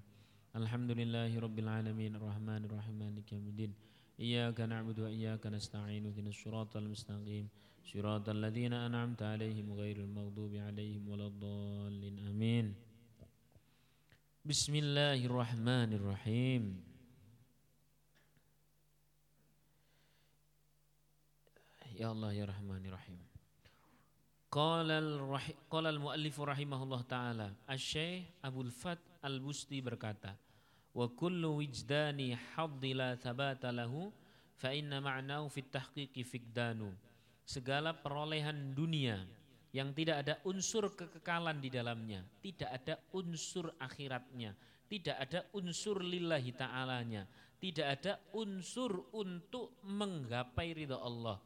Alhamdulillahirabbil alamin arrahmanirrahim maliki yaumiddin. Iyyaka na'budu wa iyyaka nasta'in. Ihdinas siratal mustaqim. صراط الذين أنعمت عليهم غير المغضوب عليهم ولا الضالين آمين. بسم الله الرحمن الرحيم. يا الله يا رحمن الرحيم. قال الرح... قال المؤلف رحمه الله تعالى الشيخ أبو الفت البستي بركاته وكل وجدان حظ لا ثبات له فإن معناه في التحقيق فقدانه segala perolehan dunia yang tidak ada unsur kekekalan di dalamnya, tidak ada unsur akhiratnya, tidak ada unsur lillahi ta'alanya, tidak ada unsur untuk menggapai ridha Allah,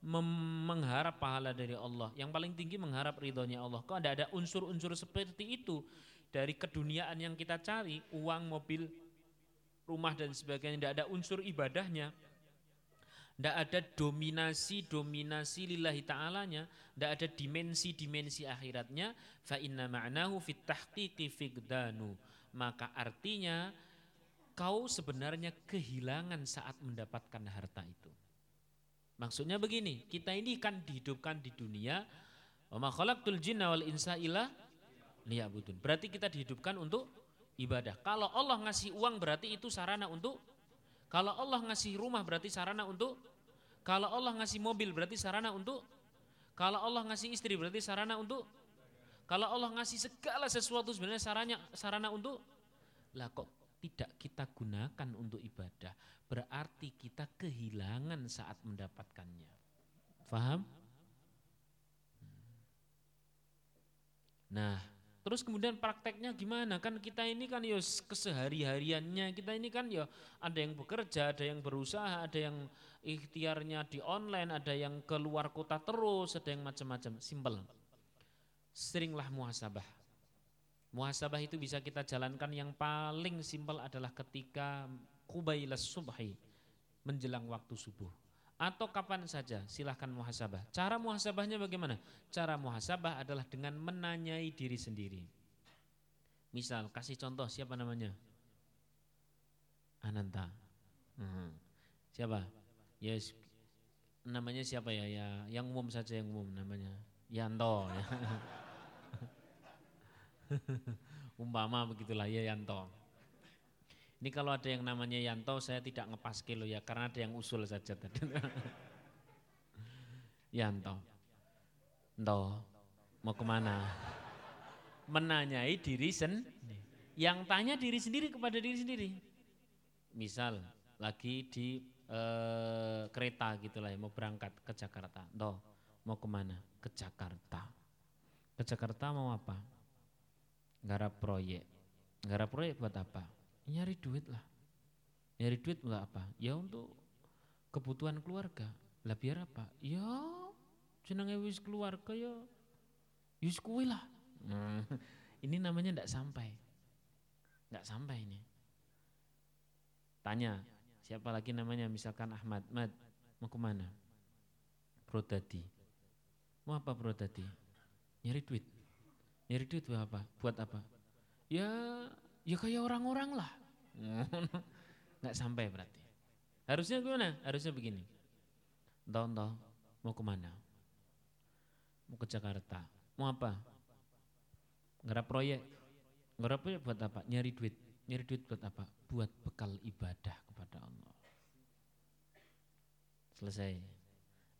mengharap pahala dari Allah. Yang paling tinggi mengharap ridhonya Allah. Kok tidak ada unsur-unsur seperti itu dari keduniaan yang kita cari, uang, mobil, rumah dan sebagainya, tidak ada unsur ibadahnya, tidak ada dominasi-dominasi lillahi ta'alanya, tidak ada dimensi-dimensi akhiratnya, fa inna ma'nahu fit tahqiqi figdanu. Maka artinya kau sebenarnya kehilangan saat mendapatkan harta itu. Maksudnya begini, kita ini kan dihidupkan di dunia, wa khalaqtul jinna wal insa illa liya'budun. Berarti kita dihidupkan untuk ibadah. Kalau Allah ngasih uang berarti itu sarana untuk kalau Allah ngasih rumah berarti sarana untuk kalau Allah ngasih mobil berarti sarana untuk kalau Allah ngasih istri berarti sarana untuk kalau Allah ngasih segala sesuatu sebenarnya sarana sarana untuk Lah kok tidak kita gunakan untuk ibadah, berarti kita kehilangan saat mendapatkannya. Faham? Nah, terus kemudian prakteknya gimana? Kan kita ini kan ya kesehari-hariannya, kita ini kan ya ada yang bekerja, ada yang berusaha, ada yang ikhtiarnya di online, ada yang keluar kota terus, ada yang macam-macam. Simpel. Seringlah muhasabah. Muhasabah itu bisa kita jalankan yang paling simpel adalah ketika kubailas subhi, menjelang waktu subuh atau kapan saja silahkan muhasabah. Cara muhasabahnya bagaimana? Cara muhasabah adalah dengan menanyai diri sendiri. Misal kasih contoh siapa namanya? Ananta. Hmm. Siapa? Yes. Namanya siapa ya? Ya, yang umum saja yang umum namanya. Yanto. Ya. Umpama begitulah ya Yanto. Ini kalau ada yang namanya Yanto saya tidak ngepas kilo ya karena ada yang usul saja tadi. Yanto. Ento, mau ke mana? Menanyai diri sendiri. Yang tanya diri sendiri kepada diri sendiri. Misal lagi di e, kereta gitu lah ya, mau berangkat ke Jakarta. Ento, mau ke mana? Ke Jakarta. Ke Jakarta mau apa? Garap proyek. Garap proyek buat apa? nyari duit lah. Nyari duit buat apa? Ya untuk kebutuhan keluarga. Lah biar apa? Ya jenenge wis keluarga ya wis kuwi lah. Nah, ini namanya ndak sampai. Ndak sampai ini. Tanya, siapa lagi namanya? Misalkan Ahmad, Mad, mau ke mana? Prodadi. Mau apa Prodadi? Nyari duit. Nyari duit buat apa? Buat apa? Ya Ya kayak orang-orang lah. Nggak sampai berarti. Harusnya gimana? Harusnya begini. Entah, entah, mau ke mana? Mau ke Jakarta. Mau apa? Ngarap proyek. Ngarap proyek buat apa? Nyari duit. Nyari duit buat apa? Buat bekal ibadah kepada Allah. Selesai.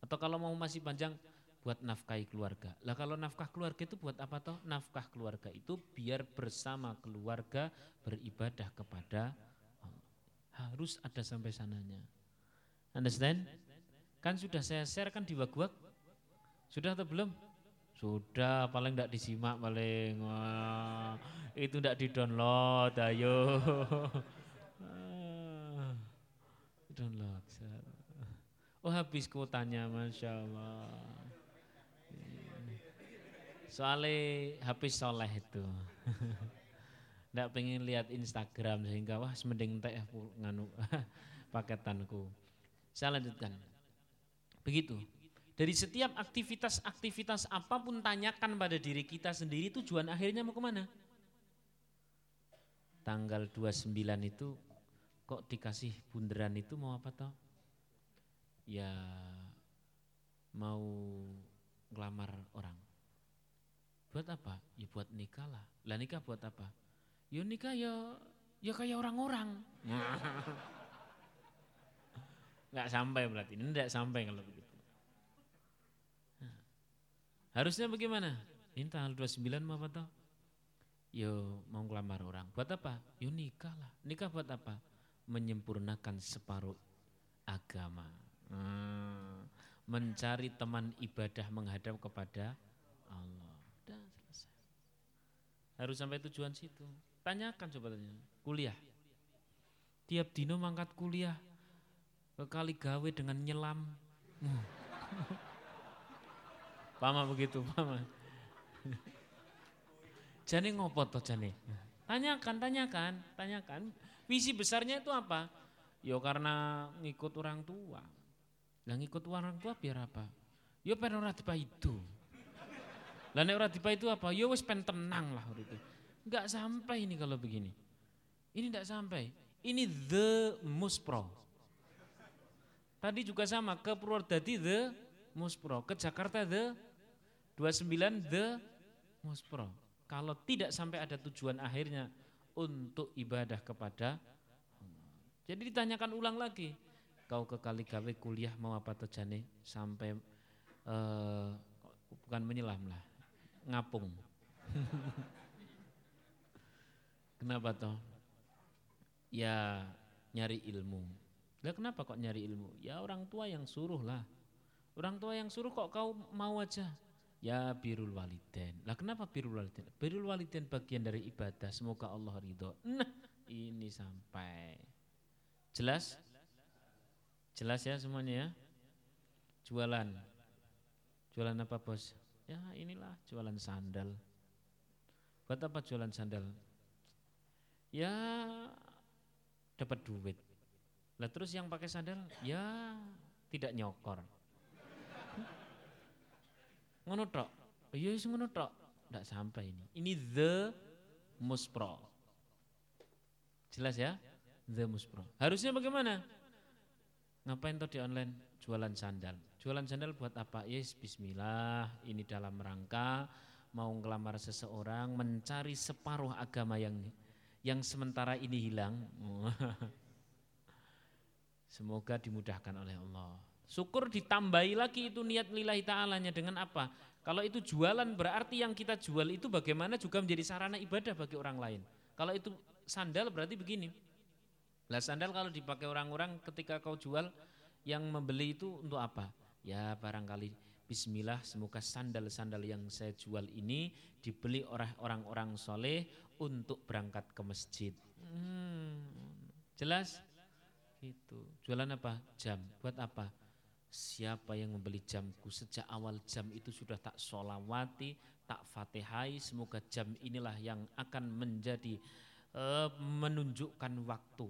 Atau kalau mau masih panjang, buat nafkahi keluarga. Lah kalau nafkah keluarga itu buat apa toh? Nafkah keluarga itu biar bersama keluarga beribadah kepada Allah. Harus ada sampai sananya. Understand? Kan sudah saya share kan di wag Sudah atau belum? Sudah, paling tidak disimak paling. Wah, itu tidak di-download, ayo. Download. Oh habis kuotanya, Masya Allah. Soalnya HP soleh itu. Nggak pengen lihat Instagram sehingga wah semending teh nganu paketanku. Saya lanjutkan. Begitu. Dari setiap aktivitas-aktivitas apa pun tanyakan pada diri kita sendiri tujuan akhirnya mau ke mana? Tanggal 29 itu kok dikasih bunderan itu mau apa toh? Ya mau ngelamar orang. Buat apa? Ya buat nikah lah. Lah nikah buat apa? Ya nikah ya ya kayak orang-orang. Enggak sampai berarti. Ini enggak sampai kalau begitu. Harusnya bagaimana? Ini tanggal 29 mau apa toh? Yo mau ngelamar orang. Buat apa? Yo nikah lah. Nikah buat apa? Menyempurnakan separuh agama. Hmm. Mencari teman ibadah menghadap kepada Allah. Harus sampai tujuan situ. Tanyakan coba tanya. Kuliah. Tiap dino mangkat kuliah. Kekali gawe dengan nyelam. Pama begitu, pama. jane ngopo toh jane? Tanyakan, tanyakan, tanyakan. Visi besarnya itu apa? Yo karena ngikut orang tua. Lah ngikut orang tua biar apa? Yo pengen ora itu. Lah nek ora itu apa? Ya wis pen tenang lah itu. Enggak sampai ini kalau begini. Ini enggak sampai. Ini the muspro. Tadi juga sama ke Purwodadi the muspro, ke Jakarta the 29 the muspro. Kalau tidak sampai ada tujuan akhirnya untuk ibadah kepada Jadi ditanyakan ulang lagi. Kau ke kali gawe kuliah mau apa tuh jane sampai uh, bukan menyelam lah ngapung. Kenapa toh? Ya nyari ilmu. Lah kenapa kok nyari ilmu? Ya orang tua yang suruh lah. Orang tua yang suruh kok kau mau aja. Ya birul waliden. Lah kenapa birul waliden? Birul waliden bagian dari ibadah. Semoga Allah ridho. Nah ini sampai. Jelas? Jelas ya semuanya ya? Jualan. Jualan apa bos? Ya inilah jualan sandal. Buat apa jualan sandal? Ya dapat duit. Lah terus yang pakai sandal ya tidak nyokor. Ngono tok. Ya wis ngono tok. Enggak sampai ini. Ini the muspro. Jelas ya? The muspro. Harusnya bagaimana? Ngapain tuh di online jualan sandal? Jualan sandal buat apa? Yes, bismillah. Ini dalam rangka mau ngelamar seseorang mencari separuh agama yang yang sementara ini hilang. Semoga dimudahkan oleh Allah. Syukur ditambahi lagi itu niat lillahi ta'alanya dengan apa? Kalau itu jualan berarti yang kita jual itu bagaimana juga menjadi sarana ibadah bagi orang lain. Kalau itu sandal berarti begini. Lah sandal kalau dipakai orang-orang ketika kau jual yang membeli itu untuk apa? Ya barangkali Bismillah semoga sandal-sandal yang saya jual ini dibeli oleh orang-orang soleh untuk berangkat ke masjid. Hmm, jelas? Gitu. Jualan apa? Jam. Buat apa? Siapa yang membeli jamku sejak awal jam itu sudah tak solawati, tak fatihai, semoga jam inilah yang akan menjadi uh, menunjukkan waktu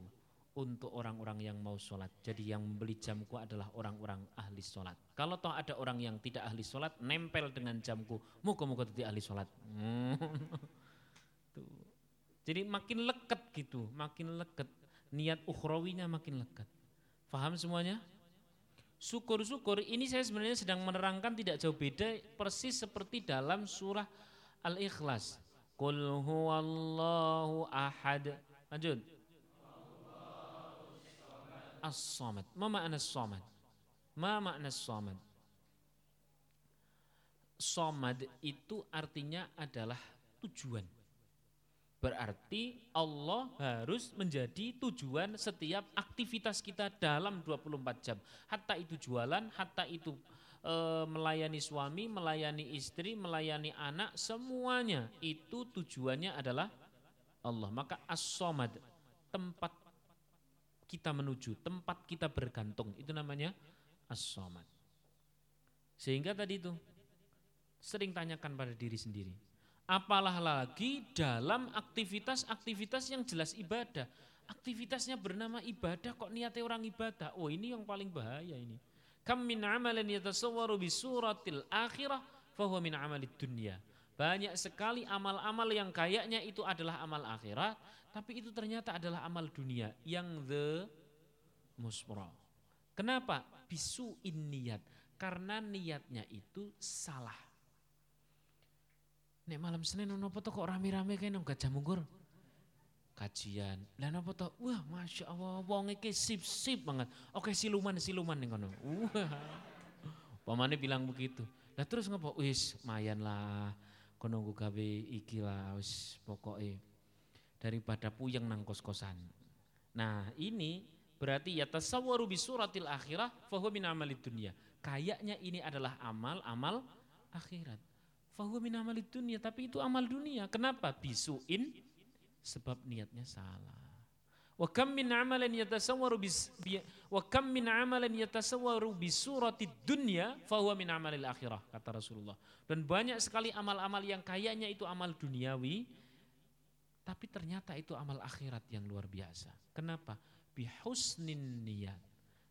untuk orang-orang yang mau sholat. Jadi yang membeli jamku adalah orang-orang ahli sholat. Kalau toh ada orang yang tidak ahli sholat, nempel dengan jamku, muka-muka tidak ahli sholat. Jadi makin leket gitu, makin leket. Niat ukhrawinya makin leket. Faham semuanya? Syukur-syukur ini saya sebenarnya sedang menerangkan tidak jauh beda persis seperti dalam surah Al-Ikhlas. Qul huwallahu ahad. Lanjut. As-samad. Ma makna as-samad? Ma makna as-samad? Samad itu artinya adalah tujuan. Berarti Allah harus menjadi tujuan setiap aktivitas kita dalam 24 jam. Hatta itu jualan, hatta itu e, melayani suami, melayani istri, melayani anak, semuanya itu tujuannya adalah Allah. Maka as-somad, tempat kita menuju, tempat kita bergantung, itu namanya as-somad. Sehingga tadi itu sering tanyakan pada diri sendiri Apalah lagi dalam aktivitas-aktivitas yang jelas ibadah. Aktivitasnya bernama ibadah kok niatnya orang ibadah. Oh ini yang paling bahaya ini. Kam min amalin yatasawwaru bi suratil akhirah fahuwa min amalid dunya. Banyak sekali amal-amal yang kayaknya itu adalah amal akhirat, tapi itu ternyata adalah amal dunia yang the musra. Kenapa? Bisu niat. Karena niatnya itu salah. Nek malam Senin nopo to kok rame-rame kayak nong gajah mungkur. Kajian. Lah nopo to? Wah, Masya Allah, wong iki sip-sip banget. Oke, siluman-siluman nih kono. Wah. Pamane bilang begitu. Lah terus ngopo? Wis, mayan lah. Kono gue gawe iki lah wis pokoke daripada puyeng nang kos-kosan. Nah, ini berarti ya tasawwaru bi suratil akhirah fa min amalid dunya. Kayaknya ini adalah amal-amal akhirat. Fahuwa min amalid dunia, tapi itu amal dunia. Kenapa? Bisuin, sebab niatnya salah. Wa kam min amalan yatasawwaru bis wa kam min amalan yatasawwaru bi surati dunya fahuwa min amalil akhirah kata Rasulullah. Dan banyak sekali amal-amal yang kayaknya itu amal duniawi tapi ternyata itu amal akhirat yang luar biasa. Kenapa? Bihusnin niat.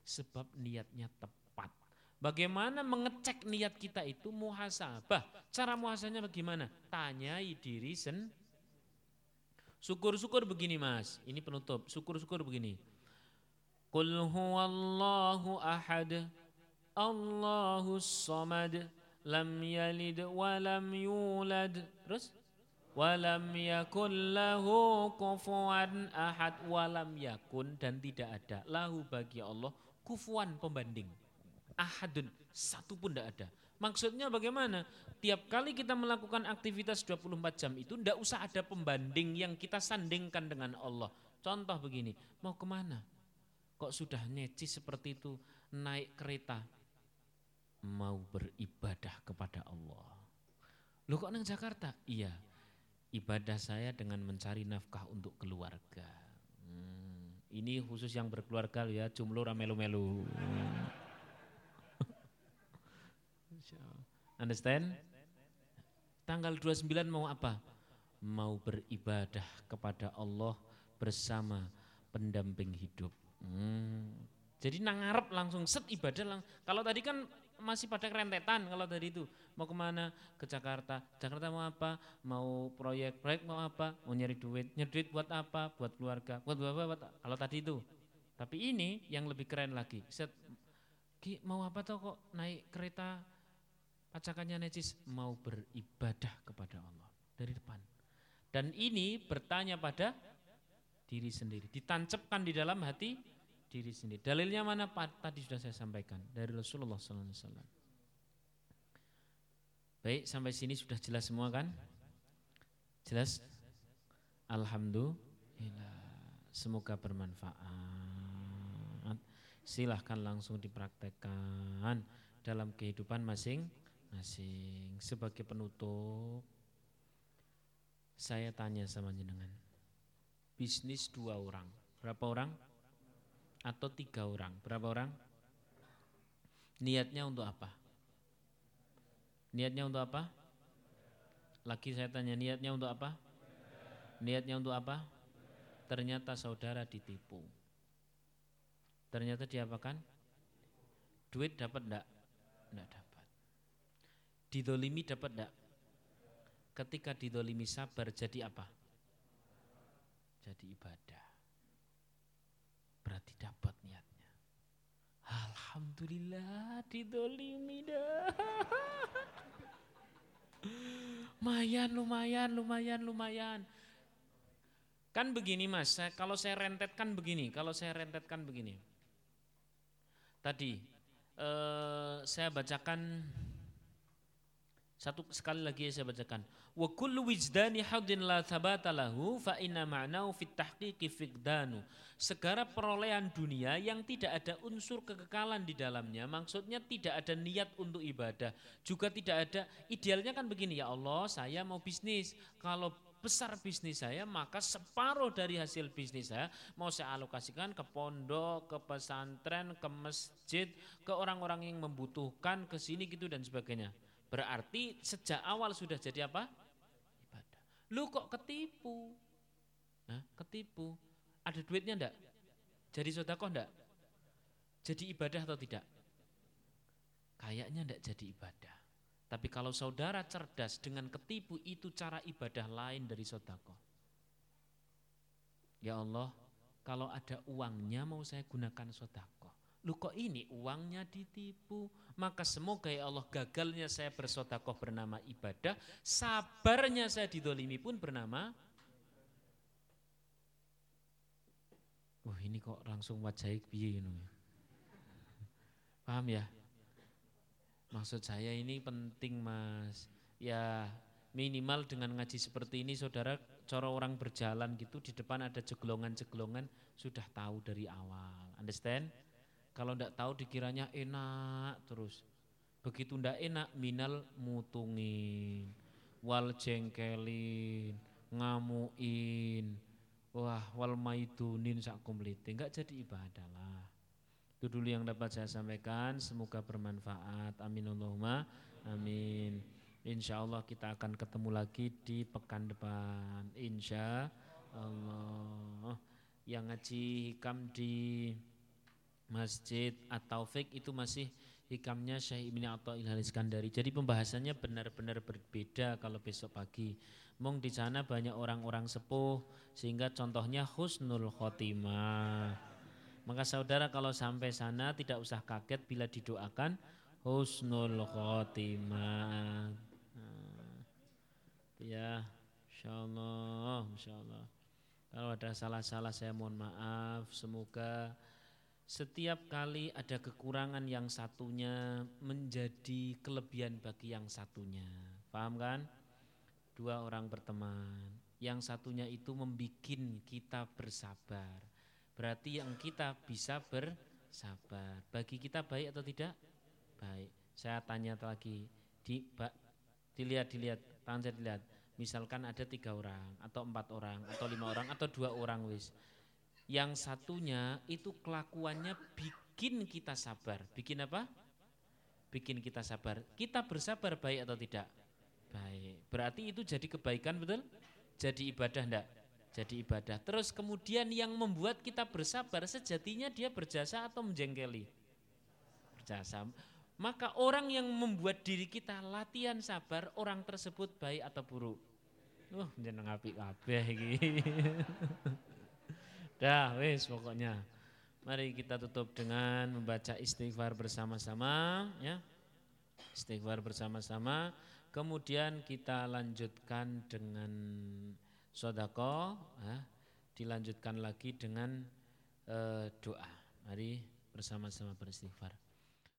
Sebab niatnya tepat Bagaimana mengecek niat kita itu muhasabah. Cara muhasabahnya bagaimana? Tanyai diri sen. Syukur-syukur begini mas, ini penutup. Syukur-syukur begini. Qul huwallahu ahad, Allahu samad, lam yalid wa lam yulad. Terus? Walam yakun lahu kufuan ahad walam yakun dan tidak ada lahu bagi Allah kufuan pembanding ahadun, satu pun tidak ada. Maksudnya bagaimana? Tiap kali kita melakukan aktivitas 24 jam itu tidak usah ada pembanding yang kita sandingkan dengan Allah. Contoh begini, mau ke mana? Kok sudah necis seperti itu naik kereta? Mau beribadah kepada Allah. Lu kok nang Jakarta? Iya, ibadah saya dengan mencari nafkah untuk keluarga. Hmm, ini khusus yang berkeluarga ya, jumlah ramelu-melu. Understand? Tanggal 29 mau apa? Mau beribadah kepada Allah bersama pendamping hidup. Hmm. Jadi nang ngarep langsung set ibadah lang. Kalau tadi kan masih pada rentetan kalau tadi itu mau ke mana ke Jakarta Jakarta mau apa mau proyek proyek mau apa mau nyari duit nyari duit buat apa buat keluarga buat apa buat, kalau tadi itu tapi ini yang lebih keren lagi set mau apa tuh kok naik kereta pacakannya necis mau beribadah kepada Allah dari depan dan ini bertanya pada diri sendiri. Ditancapkan di dalam hati diri sendiri. Dalilnya mana? Tadi sudah saya sampaikan dari Rasulullah SAW. Baik, sampai sini sudah jelas semua kan? Jelas? Alhamdulillah. Semoga bermanfaat. Silahkan langsung dipraktekkan dalam kehidupan masing-masing. Sebagai penutup, saya tanya sama jenengan bisnis dua orang. Berapa orang? Atau tiga orang? Berapa orang? Niatnya untuk apa? Niatnya untuk apa? Lagi saya tanya niatnya untuk apa? Niatnya untuk apa? Ternyata saudara ditipu. Ternyata diapakan? Duit dapat enggak? Enggak dapat. Didolimi dapat enggak? Ketika didolimi sabar jadi apa? jadi ibadah. Berarti dapat niatnya. Alhamdulillah didolimi dah. lumayan, lumayan, lumayan, lumayan. Kan begini mas, kalau saya rentetkan begini, kalau saya rentetkan begini. Tadi eh, saya bacakan satu sekali lagi saya bacakan. Wa kullu wijdani hadin la thabata lahu fa inna ma'nahu fit tahqiqi fiqdanu. Segala perolehan dunia yang tidak ada unsur kekekalan di dalamnya, maksudnya tidak ada niat untuk ibadah, juga tidak ada idealnya kan begini ya Allah, saya mau bisnis. Kalau besar bisnis saya, maka separuh dari hasil bisnis saya mau saya alokasikan ke pondok, ke pesantren, ke masjid, ke orang-orang yang membutuhkan, ke sini gitu dan sebagainya. Berarti sejak awal sudah jadi apa? Ibadah. Lu kok ketipu? Hah? Ketipu. Ada duitnya enggak? Jadi sodakoh enggak? Jadi ibadah atau tidak? Kayaknya enggak jadi ibadah. Tapi kalau saudara cerdas dengan ketipu itu cara ibadah lain dari sodakoh. Ya Allah, kalau ada uangnya mau saya gunakan sodakoh. Lu kok ini uangnya ditipu? Maka semoga ya Allah gagalnya saya bersodakoh bernama ibadah, sabarnya saya didolimi pun bernama Wah ini kok langsung wajah piye ini. Paham ya? Maksud saya ini penting mas. Ya minimal dengan ngaji seperti ini saudara cara orang berjalan gitu di depan ada jeglongan-jeglongan sudah tahu dari awal. Understand? Kalau ndak tahu dikiranya enak terus. Begitu ndak enak minal mutungin, wal jengkelin, ngamuin, wah wal maidunin sak komplite. Enggak jadi ibadah lah. Itu dulu yang dapat saya sampaikan. Semoga bermanfaat. Amin Allahumma. Amin. Insya Allah kita akan ketemu lagi di pekan depan. Insya Allah. Yang ngaji hikam di Masjid At-Taufik itu masih hikamnya Syekh Ibni Athaillah Ilhal Iskandari. Jadi pembahasannya benar-benar berbeda kalau besok pagi. Mung di sana banyak orang-orang sepuh sehingga contohnya husnul khotimah. Maka saudara kalau sampai sana tidak usah kaget bila didoakan husnul khotimah. Nah, ya, insyaallah, insyaallah. Kalau ada salah-salah saya mohon maaf. Semoga setiap kali ada kekurangan yang satunya menjadi kelebihan bagi yang satunya. Paham kan? Dua orang berteman, yang satunya itu membuat kita bersabar. Berarti yang kita bisa bersabar. Bagi kita baik atau tidak? Baik. Saya tanya lagi, di, dilihat dilihat tangan saya dilihat. Misalkan ada tiga orang atau empat orang atau lima orang atau dua orang wis. Yang satunya itu kelakuannya bikin kita sabar. Bikin apa? Bikin kita sabar. Kita bersabar baik atau tidak? Baik. Berarti itu jadi kebaikan betul? Jadi ibadah enggak? Jadi ibadah. Terus kemudian yang membuat kita bersabar sejatinya dia berjasa atau menjengkeli? Berjasa. Maka orang yang membuat diri kita latihan sabar, orang tersebut baik atau buruk? Uh, jeneng apik kabeh iki. Dah, wis pokoknya. Mari kita tutup dengan membaca istighfar bersama-sama ya. Istighfar bersama-sama. Kemudian kita lanjutkan dengan sodako, ya. dilanjutkan lagi dengan uh, doa. Mari bersama-sama beristighfar.